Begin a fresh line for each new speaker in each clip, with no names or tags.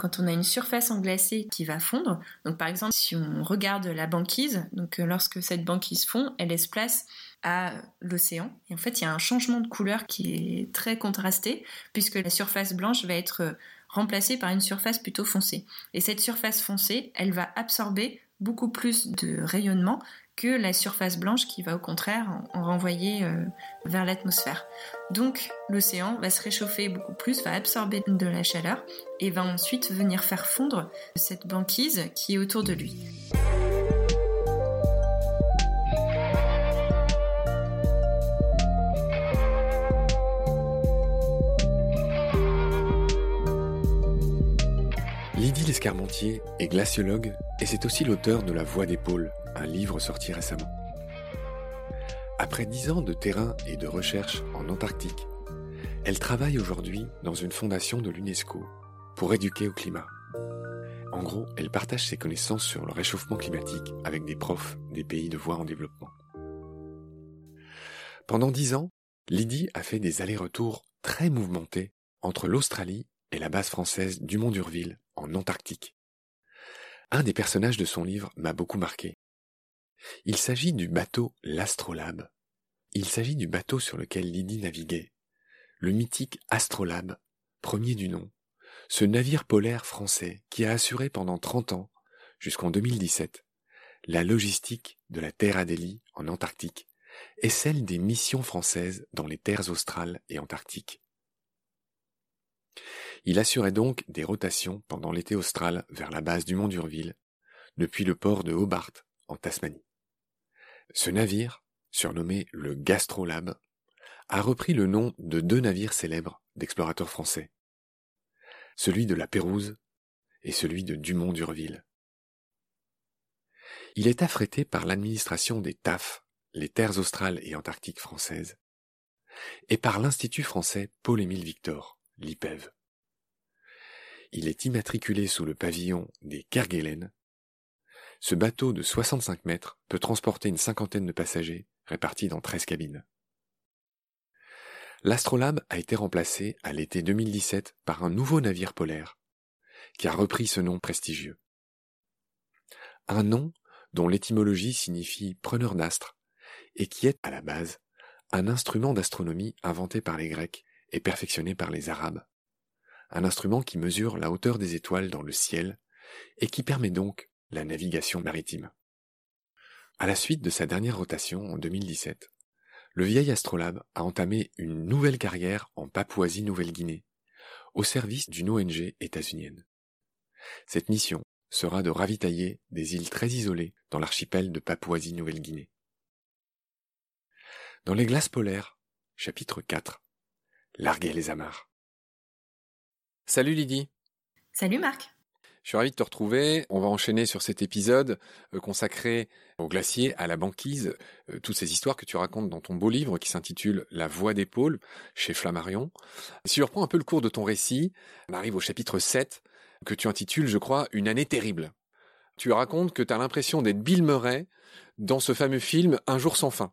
Quand on a une surface englacée qui va fondre, donc par exemple si on regarde la banquise, donc euh, lorsque cette banquise fond, elle laisse place à l'océan. Et en fait, il y a un changement de couleur qui est très contrasté, puisque la surface blanche va être euh, remplacée par une surface plutôt foncée. Et cette surface foncée, elle va absorber beaucoup plus de rayonnement que la surface blanche qui va au contraire en, renvoyer euh, vers l'atmosphère. Donc l'océan va se réchauffer beaucoup plus, va absorber de la chaleur et va ensuite venir faire fondre cette banquise qui est autour de lui.
Lydie Lescarmentier est glaciologue et c'est aussi l'auteur de La Voix des pôles, un livre sorti récemment. Après dix ans de terrain et de recherche en Antarctique, elle travaille aujourd'hui dans une fondation de l'UNESCO pour éduquer au climat. En gros, elle partage ses connaissances sur le réchauffement climatique avec des profs des pays de voie en développement. Pendant dix ans, Lydie a fait des allers-retours très mouvementés entre l'Australie et la base française du Mont d'Urville en Antarctique. Un des personnages de son livre m'a beaucoup marqué. Il s'agit du bateau L'Astrolabe. Il s'agit du bateau sur lequel Lydie naviguait. Le mythique Astrolabe, premier du nom. Ce navire polaire français qui a assuré pendant 30 ans, jusqu'en 2017, la logistique de la Terre Adélie en Antarctique et celle des missions françaises dans les terres australes et antarctiques. Il assurait donc des rotations pendant l'été austral vers la base du mont d'Urville, depuis le port de Hobart, en Tasmanie. Ce navire, surnommé le Gastrolab, a repris le nom de deux navires célèbres d'explorateurs français, celui de la Pérouse et celui de Dumont d'Urville. Il est affrété par l'administration des TAF, les terres australes et antarctiques françaises, et par l'Institut français Paul-Émile Victor, l'IPEV. Il est immatriculé sous le pavillon des Kerguelen. Ce bateau de 65 mètres peut transporter une cinquantaine de passagers répartis dans 13 cabines. L'Astrolabe a été remplacé à l'été 2017 par un nouveau navire polaire qui a repris ce nom prestigieux. Un nom dont l'étymologie signifie preneur d'astre et qui est, à la base, un instrument d'astronomie inventé par les Grecs et perfectionné par les Arabes. Un instrument qui mesure la hauteur des étoiles dans le ciel et qui permet donc la navigation maritime. À la suite de sa dernière rotation en 2017, le vieil astrolabe a entamé une nouvelle carrière en Papouasie-Nouvelle-Guinée, au service d'une ONG états-unienne. Cette mission sera de ravitailler des îles très isolées dans l'archipel de Papouasie-Nouvelle-Guinée. Dans les glaces polaires, chapitre 4. Larguer les amarres. Salut Lydie.
Salut Marc.
Je suis ravi de te retrouver. On va enchaîner sur cet épisode euh, consacré au glacier, à la banquise, euh, toutes ces histoires que tu racontes dans ton beau livre qui s'intitule La voix des pôles chez Flammarion. Si je reprends un peu le cours de ton récit, on arrive au chapitre 7 que tu intitules, je crois, Une année terrible. Tu racontes que tu as l'impression d'être Bill Murray dans ce fameux film Un jour sans fin.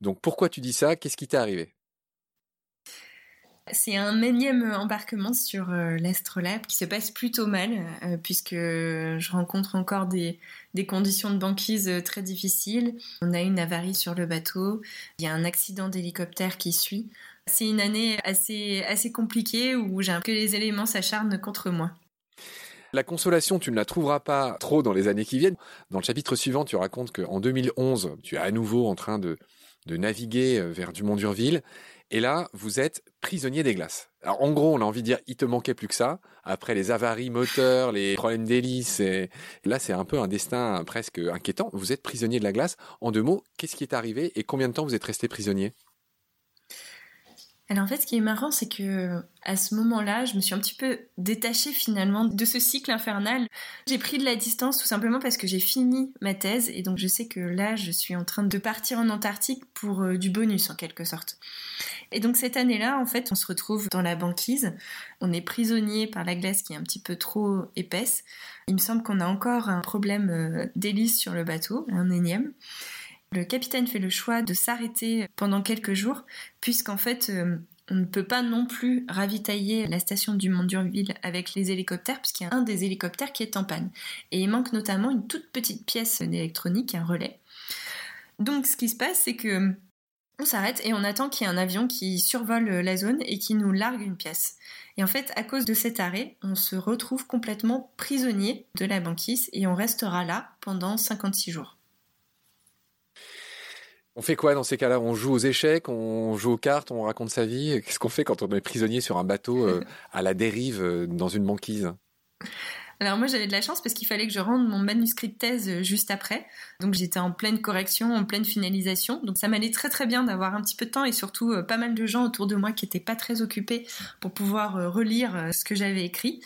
Donc pourquoi tu dis ça? Qu'est-ce qui t'est arrivé?
C'est un énième embarquement sur euh, l'Astrolabe qui se passe plutôt mal, euh, puisque je rencontre encore des, conditions de banquise euh, très difficiles. On a une avarie sur le bateau, il y a un accident d'hélicoptère qui suit. C'est une année assez, assez compliquée où j'ai que les éléments s'acharnent contre moi.
La consolation, tu ne la trouveras pas trop dans les années qui viennent. Dans le chapitre suivant, tu racontes qu'en 2011, tu es à nouveau en train de, de naviguer vers Dumont d'Urville et là, vous êtes prisonnier des glaces. Alors, en gros, on a envie de dire, il te manquait plus que ça. Après les avaries moteurs, les problèmes d'hélice, là, c'est un peu un destin presque inquiétant. Vous êtes prisonnier de la glace. En deux mots, qu'est-ce qui est arrivé et combien de temps vous êtes resté prisonnier?
Alors en fait, ce qui est marrant, c'est que à ce moment-là, je me suis un petit peu détachée finalement de ce cycle infernal. J'ai pris de la distance tout simplement parce que j'ai fini ma thèse et donc je sais que là, je suis en train de partir en Antarctique pour euh, du bonus en quelque sorte. Et donc cette année-là, en fait, on se retrouve dans la banquise. On est prisonnier par la glace qui est un petit peu trop épaisse. Il me semble qu'on a encore un problème euh, d'hélice sur le bateau, un énième. Le capitaine fait le choix de s'arrêter pendant quelques jours, puisqu'en fait, euh, on ne peut pas non plus ravitailler la station du Mont Durville avec les hélicoptères, puisqu'il y a un des hélicoptères qui est en panne. Et il manque notamment une toute petite pièce d'électronique, un relais. Donc ce qui se passe, c'est que on s'arrête et on attend qu'il y ait un avion qui survole la zone et qui nous largue une pièce. Et en fait, à cause de cet arrêt, on se retrouve complètement prisonnier de la banquise et on restera là pendant 56 jours.
On fait quoi dans ces cas-là? On joue aux échecs, on joue aux cartes, on raconte sa vie? Qu'est-ce qu'on fait quand on est prisonnier sur un bateau euh, à la dérive euh, dans une banquise?
Alors moi j'avais de la chance parce qu'il fallait que je rende mon manuscrit de thèse euh, juste après. Donc j'étais en pleine correction, en pleine finalisation. Donc ça m'allait très très bien d'avoir un petit peu de temps et surtout pas mal de gens autour de moi qui n'étaient pas très occupés pour pouvoir relire ce que j'avais écrit.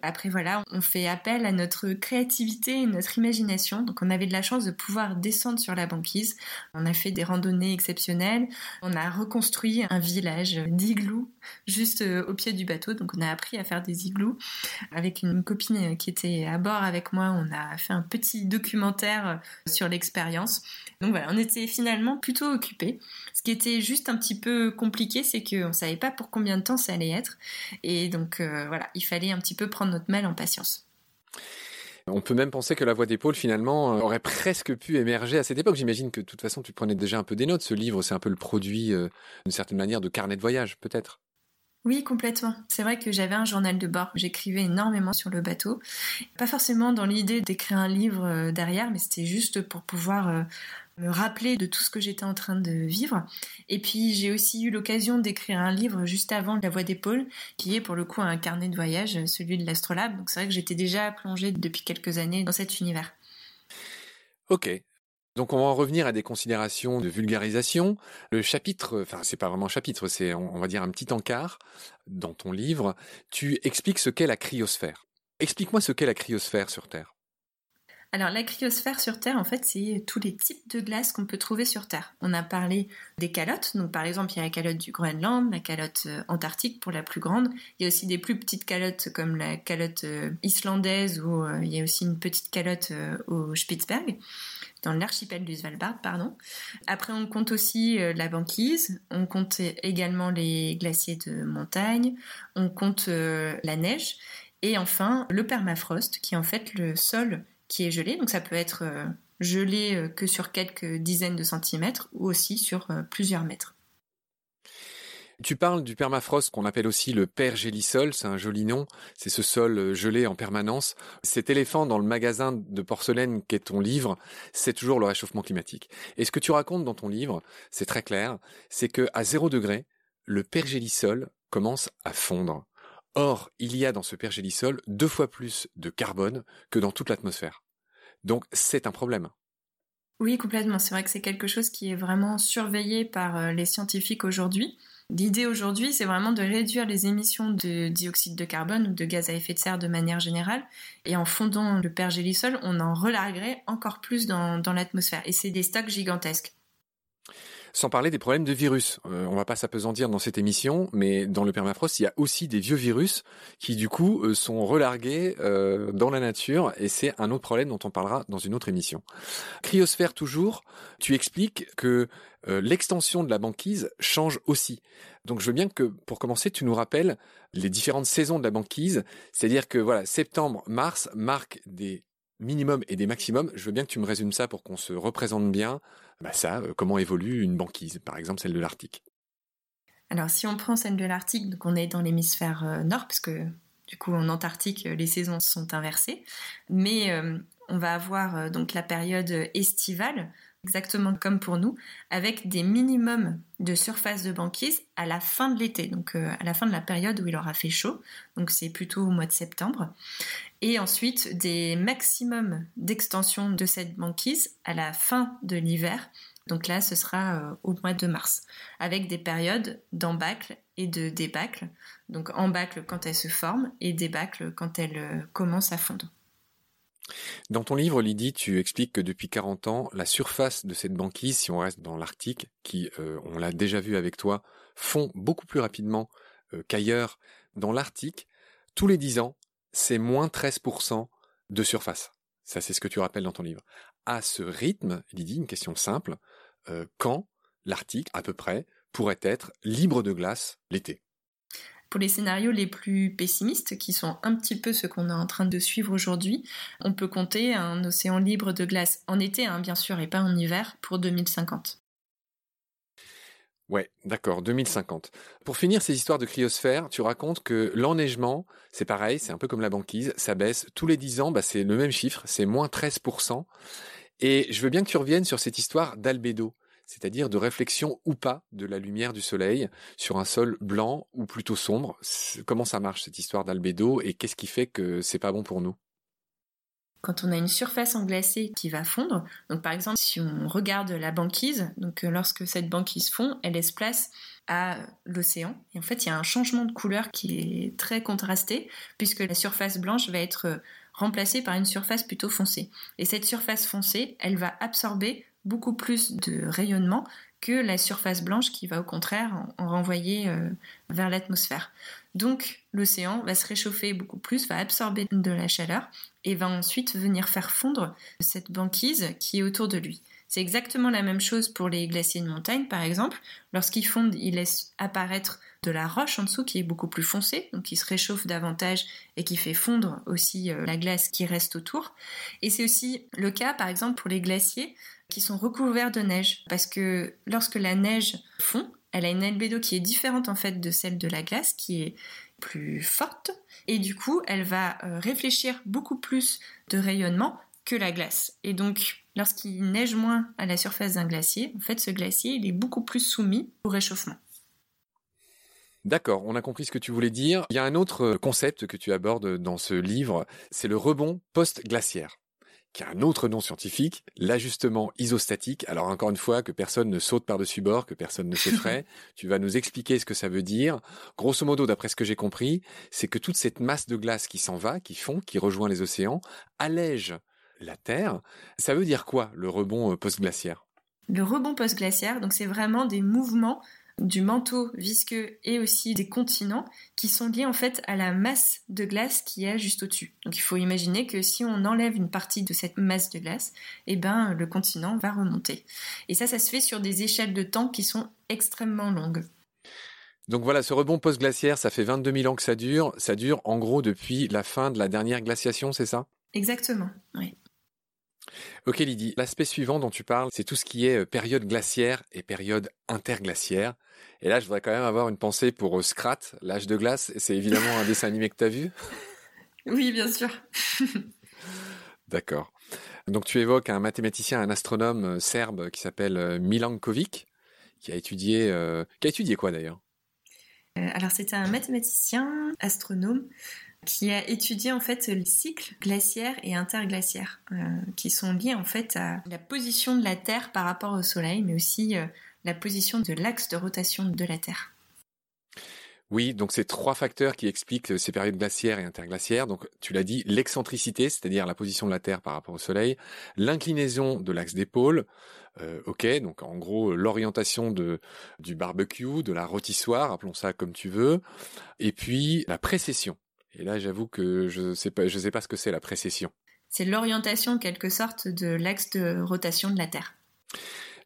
Après voilà, on fait appel à notre créativité et notre imagination. Donc on avait de la chance de pouvoir descendre sur la banquise. On a fait des randonnées exceptionnelles. On a reconstruit un village d'iglous juste euh, au pied du bateau. Donc on a appris à faire des igloos. Avec une copine qui était à bord avec moi, on a fait un petit documentaire euh, sur l'expérience. Donc voilà, on était finalement plutôt occupés. Ce qui était juste un petit peu compliqué, c'est qu'on ne savait pas pour combien de temps ça allait être. Et donc euh, voilà, il fallait un petit peu prendre notre mal en patience.
On peut même penser que la voix d'épaule, finalement, euh, aurait presque pu émerger à cette époque. J'imagine que de toute façon, tu prenais déjà un peu des notes. Ce livre, c'est un peu le produit, euh, d'une certaine manière, de carnet de voyage, peut-être.
Oui, complètement. C'est vrai que j'avais un journal de bord. J'écrivais énormément sur le bateau. Pas forcément dans l'idée d'écrire un livre derrière, mais c'était juste pour pouvoir me rappeler de tout ce que j'étais en train de vivre. Et puis j'ai aussi eu l'occasion d'écrire un livre juste avant La Voix d'épaule, qui est pour le coup un carnet de voyage, celui de l'Astrolabe. Donc c'est vrai que j'étais déjà plongée depuis quelques années dans cet univers.
Ok. Donc on va en revenir à des considérations de vulgarisation. Le chapitre, enfin c'est pas vraiment un chapitre, c'est on va dire un petit encart dans ton livre. Tu expliques ce qu'est la cryosphère. Explique-moi ce qu'est la cryosphère sur Terre.
Alors la cryosphère sur Terre, en fait, c'est tous les types de glace qu'on peut trouver sur Terre. On a parlé des calottes, donc par exemple, il y a la calotte du Groenland, la calotte euh, antarctique pour la plus grande. Il y a aussi des plus petites calottes comme la calotte euh, islandaise ou euh, il y a aussi une petite calotte au Spitzberg dans l'archipel du Svalbard, pardon. Après, on compte aussi la banquise, on compte également les glaciers de montagne, on compte la neige, et enfin le permafrost, qui est en fait le sol qui est gelé. Donc ça peut être euh, gelé que sur quelques dizaines de centimètres ou aussi sur plusieurs mètres.
Tu parles du permafrost qu'on appelle aussi le pergélisol, c'est un joli nom, c'est ce sol euh, gelé en permanence. Cet éléphant dans le magasin de porcelaine qu'est ton livre, c'est toujours le réchauffement climatique. Et ce que tu racontes dans ton livre, c'est très clair, c'est que à zéro degré, le pergélisol commence à fondre. Or, il y a dans ce pergélisol deux fois plus de carbone que dans toute l'atmosphère. Donc c'est un problème.
Oui, complètement. C'est vrai que c'est quelque chose qui est vraiment surveillé par euh, les scientifiques aujourd'hui. L'idée aujourd'hui, c'est vraiment de réduire les émissions de dioxyde de carbone ou de gaz à effet de serre de manière générale. Et en fondant le pergélisol, on en relarguerait encore plus dans, dans l'atmosphère. Et c'est des stocks gigantesques.
Sans parler des problèmes de virus. Euh, on va pas s'apesantir dans cette émission, mais dans le permafrost, il y a aussi des vieux virus qui du coup euh, sont relargués euh, dans la nature et c'est un autre problème dont on parlera dans une autre émission. Cryosphère toujours, tu expliques que l'extension de la banquise change aussi. Donc je veux bien que pour commencer, tu nous rappelles les différentes saisons de la banquise, c'est-à-dire que voilà, septembre, mars marquent des minimums et des maximums. Je veux bien que tu me résumes ça pour qu'on se représente bien bah euh, comment évolue une banquise, par exemple celle de l'Arctique?
Alors si on prend celle de l'Arctique, donc on est dans l'hémisphère euh, nord, parce que du coup en Antarctique euh, les saisons sont inversées, mais on va avoir donc la période estivale, exactement comme pour nous, avec des minimums de surface de banquise à la fin de l'été, donc à la fin de la période où il aura fait chaud, donc c'est plutôt au mois de septembre et ensuite des maximums d'extension de cette banquise à la fin de l'hiver. Donc là, ce sera euh, au mois de mars, avec des périodes d'embâcle et de débâcle. Donc embâcle quand elle se forme et débâcle quand elle euh, commence à fondre.
Dans ton livre, Lydie, tu expliques que depuis 40 ans, la surface de cette banquise, si on reste dans l'Arctique, qui, euh, on l'a déjà vu avec toi, fond beaucoup plus rapidement qu'ailleurs dans l'Arctique. Tous les 10 ans, c'est moins 13% de surface. Ça, c'est ce que tu rappelles dans ton livre. À ce rythme, Lydie, une question simple, euh, quand l'Arctique, à peu près, pourrait être libre de glace l'été?
Pour les scénarios les plus pessimistes, qui sont un petit peu ce qu'on est en train de suivre aujourd'hui, on peut compter un océan libre de glace en été, hein, bien sûr, et pas en hiver, pour 2050.
Ouais, d'accord, 2050. Pour finir ces histoires de cryosphère, tu racontes que l'enneigement, c'est pareil, c'est un peu comme la banquise, ça baisse tous les 10 ans, bah c'est le même chiffre, c'est moins 13%. Et je veux bien que tu reviennes sur cette histoire d'albédo, c'est-à-dire de réflexion ou pas de la lumière du soleil sur un sol blanc ou plutôt sombre. Comment ça marche cette histoire d'albédo et qu'est-ce qui fait que c'est pas bon pour nous?
Quand on a une surface englacée qui va fondre, par exemple si on regarde la banquise, euh, lorsque cette banquise fond, elle laisse place à l'océan. Et en fait, il y a un changement de couleur qui est très contrasté, puisque la surface blanche va être euh, remplacée par une surface plutôt foncée. Et cette surface foncée, elle va absorber beaucoup plus de rayonnement que la surface blanche qui va au contraire en renvoyer euh, vers l'atmosphère. Donc l'océan va se réchauffer beaucoup plus, va absorber de la chaleur et va ensuite venir faire fondre cette banquise qui est autour de lui. C'est exactement la même chose pour les glaciers de montagne, par exemple. Lorsqu'ils fondent, ils laissent apparaître de la roche en dessous qui est beaucoup plus foncée, donc qui se réchauffe davantage et qui fait fondre aussi euh, la glace qui reste autour. Et c'est aussi le cas, par exemple, pour les glaciers qui sont recouverts de neige, parce que lorsque la neige fond, elle a une albédo qui est différente en fait de celle de la glace, qui est plus forte, et du coup, elle va euh, réfléchir beaucoup plus de rayonnement que la glace. Et donc, lorsqu'il neige moins à la surface d'un glacier, en fait, ce glacier, il est beaucoup plus soumis au réchauffement.
D'accord, on a compris ce que tu voulais dire. Il y a un autre concept que tu abordes dans ce livre, c'est le rebond post-glaciaire qui a un autre nom scientifique, l'ajustement isostatique. Alors encore une fois, que personne ne saute par-dessus bord, que personne ne s'effraie. tu vas nous expliquer ce que ça veut dire. Grosso modo, d'après ce que j'ai compris, c'est que toute cette masse de glace qui s'en va, qui fond, qui rejoint les océans, allège la Terre. Ça veut dire quoi, le rebond euh, post-glaciaire?
Le rebond post-glaciaire, donc c'est vraiment des mouvements du manteau visqueux et aussi des continents qui sont liés en fait à la masse de glace qui est juste au-dessus. Donc il faut imaginer que si on enlève une partie de cette masse de glace, eh ben le continent va remonter. Et ça, ça se fait sur des échelles de temps qui sont extrêmement longues.
Donc voilà, ce rebond post-glaciaire, ça fait 22 000 ans que ça dure. Ça dure en gros depuis la fin de la dernière glaciation, c'est ça?
Exactement, oui.
Ok Lydie, l'aspect suivant dont tu parles, c'est tout ce qui est euh, période glaciaire et période interglaciaire. Et là, je voudrais quand même avoir une pensée pour euh, Scrat, l'âge de glace. C'est évidemment un dessin animé que tu as vu
Oui, bien sûr.
D'accord. Donc tu évoques un mathématicien, un astronome euh, serbe qui s'appelle Milankovic, qui a étudié... qui a étudié quoi d'ailleurs?
Alors c'était un mathématicien, astronome, qui a étudié en fait les cycles glaciaires et interglaciaires, euh, qui sont liés en fait à la position de la Terre par rapport au Soleil, mais aussi euh, la position de l'axe de rotation de la Terre.
Oui, donc c'est trois facteurs qui expliquent ces périodes glaciaires et interglaciaires. Donc tu l'as dit, l'excentricité, c'est-à-dire la position de la Terre par rapport au Soleil, l'inclinaison de l'axe des pôles, euh, ok, donc en gros l'orientation de du barbecue, de la rôtissoire, appelons ça comme tu veux, et puis la précession. Et là, j'avoue que je sais pas, je sais pas ce que c'est la précession.
C'est l'orientation, en quelque sorte, de l'axe de rotation de la Terre.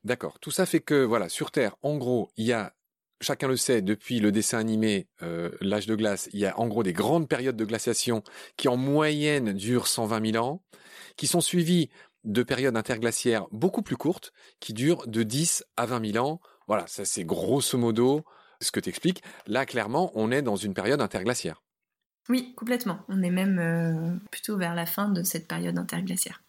D'accord. Tout ça fait que, voilà, sur Terre, en gros, il y a, chacun le sait, depuis le dessin animé euh, L'âge de glace, il y a en gros des grandes périodes de glaciation qui, en moyenne, durent 120 000 ans, qui sont suivies de périodes interglaciaires beaucoup plus courtes, qui durent de 10 à 20 000 ans. Voilà, ça c'est grosso modo ce que tu expliques. Là, clairement, on est dans une période interglaciaire.
Oui, complètement. On est même euh, plutôt vers la fin de cette période interglaciaire.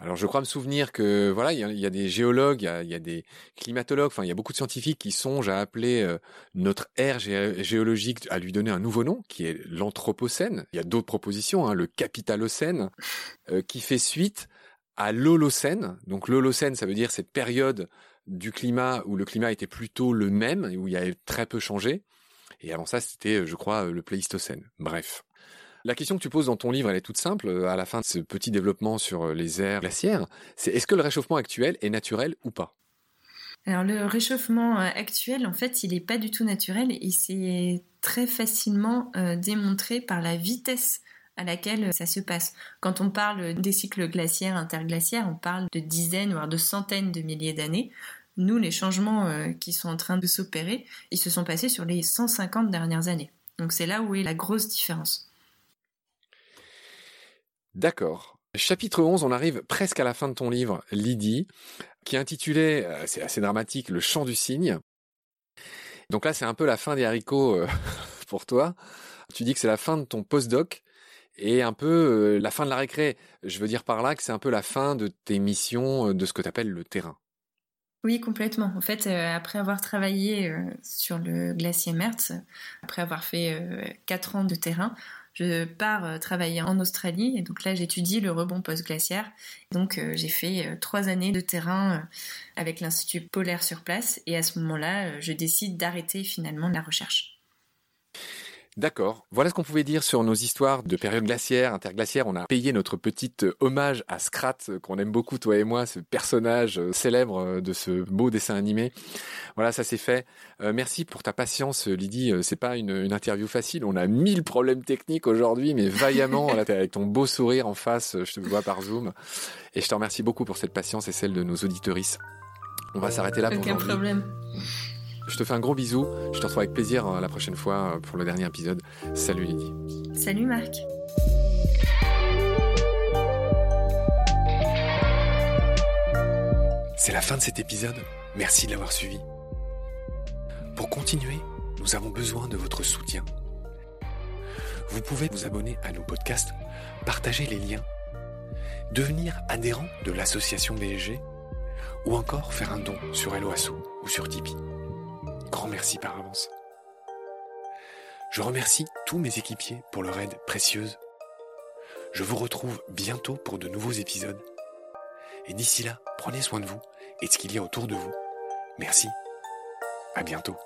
Alors je crois me souvenir que voilà, il y, a des géologues, il y a, des climatologues, enfin il y a beaucoup de scientifiques qui songent à appeler euh, notre ère géologique à lui donner un nouveau nom, qui est l'anthropocène. Il y a d'autres propositions, hein, le capitalocène, euh, qui fait suite à l'holocène. Donc l'holocène, ça veut dire cette période du climat où le climat était plutôt le même où il y avait très peu changé. Et avant ça, c'était, je crois, le Pléistocène. Bref. La question que tu poses dans ton livre, elle est toute simple, à la fin de ce petit développement sur les aires glaciaires, c'est est-ce que le réchauffement actuel est naturel ou pas?
Alors le réchauffement actuel, en fait, il n'est pas du tout naturel et c'est très facilement euh, démontré par la vitesse à laquelle ça se passe. Quand on parle des cycles glaciaires, interglaciaires, on parle de dizaines, voire de centaines de milliers d'années. Nous, les changements euh, qui sont en train de s'opérer, ils se sont passés sur les 150 dernières années. Donc c'est là où est la grosse différence.
D'accord. Chapitre 11, on arrive presque à la fin de ton livre, Lydie, qui est intitulé, euh, c'est assez dramatique, Le chant du cygne. Donc là, c'est un peu la fin des haricots euh, pour toi. Tu dis que c'est la fin de ton postdoc et un peu la fin de la récré. Je veux dire par là que c'est un peu la fin de tes missions, de ce que tu appelles le terrain.
Oui, complètement. En fait, euh, après avoir travaillé euh, sur le glacier Mertz, après avoir fait euh, quatre ans de terrain, je pars travailler en Australie et donc là j'étudie le rebond post-glaciaire. Donc j'ai fait trois années de terrain avec l'Institut polaire sur place et à ce moment-là je décide d'arrêter finalement la recherche.
D'accord. Voilà ce qu'on pouvait dire sur nos histoires de période glaciaire, interglaciaire. On a payé notre petite euh, hommage à Scrat, euh, qu'on aime beaucoup, toi et moi, ce personnage euh, célèbre de ce beau dessin animé. Voilà, ça c'est fait. merci pour ta patience, Lydie. C'est pas une, interview facile. On a mille problèmes techniques aujourd'hui, mais vaillamment, là, avec ton beau sourire en face, je te vois par Zoom. Et je te remercie beaucoup pour cette patience et celle de nos auditorices. On va s'arrêter là pour
aujourd'hui. Aucun problème.
Je te fais un gros bisou. Je te retrouve avec plaisir euh, la prochaine fois euh, pour le dernier épisode. Salut Lydie.
Salut Marc.
C'est la fin de cet épisode. Merci de l'avoir suivi. Pour continuer, nous avons besoin de votre soutien. Vous pouvez vous abonner à nos podcasts, partager les liens, devenir adhérent de l'association BSG ou encore faire un don sur Helloasso ou sur Tipeee. Grand merci par avance. Je remercie tous mes équipiers pour leur aide précieuse. Je vous retrouve bientôt pour de nouveaux épisodes. Et d'ici là, prenez soin de vous et de ce qu'il y a autour de vous. Merci. À bientôt.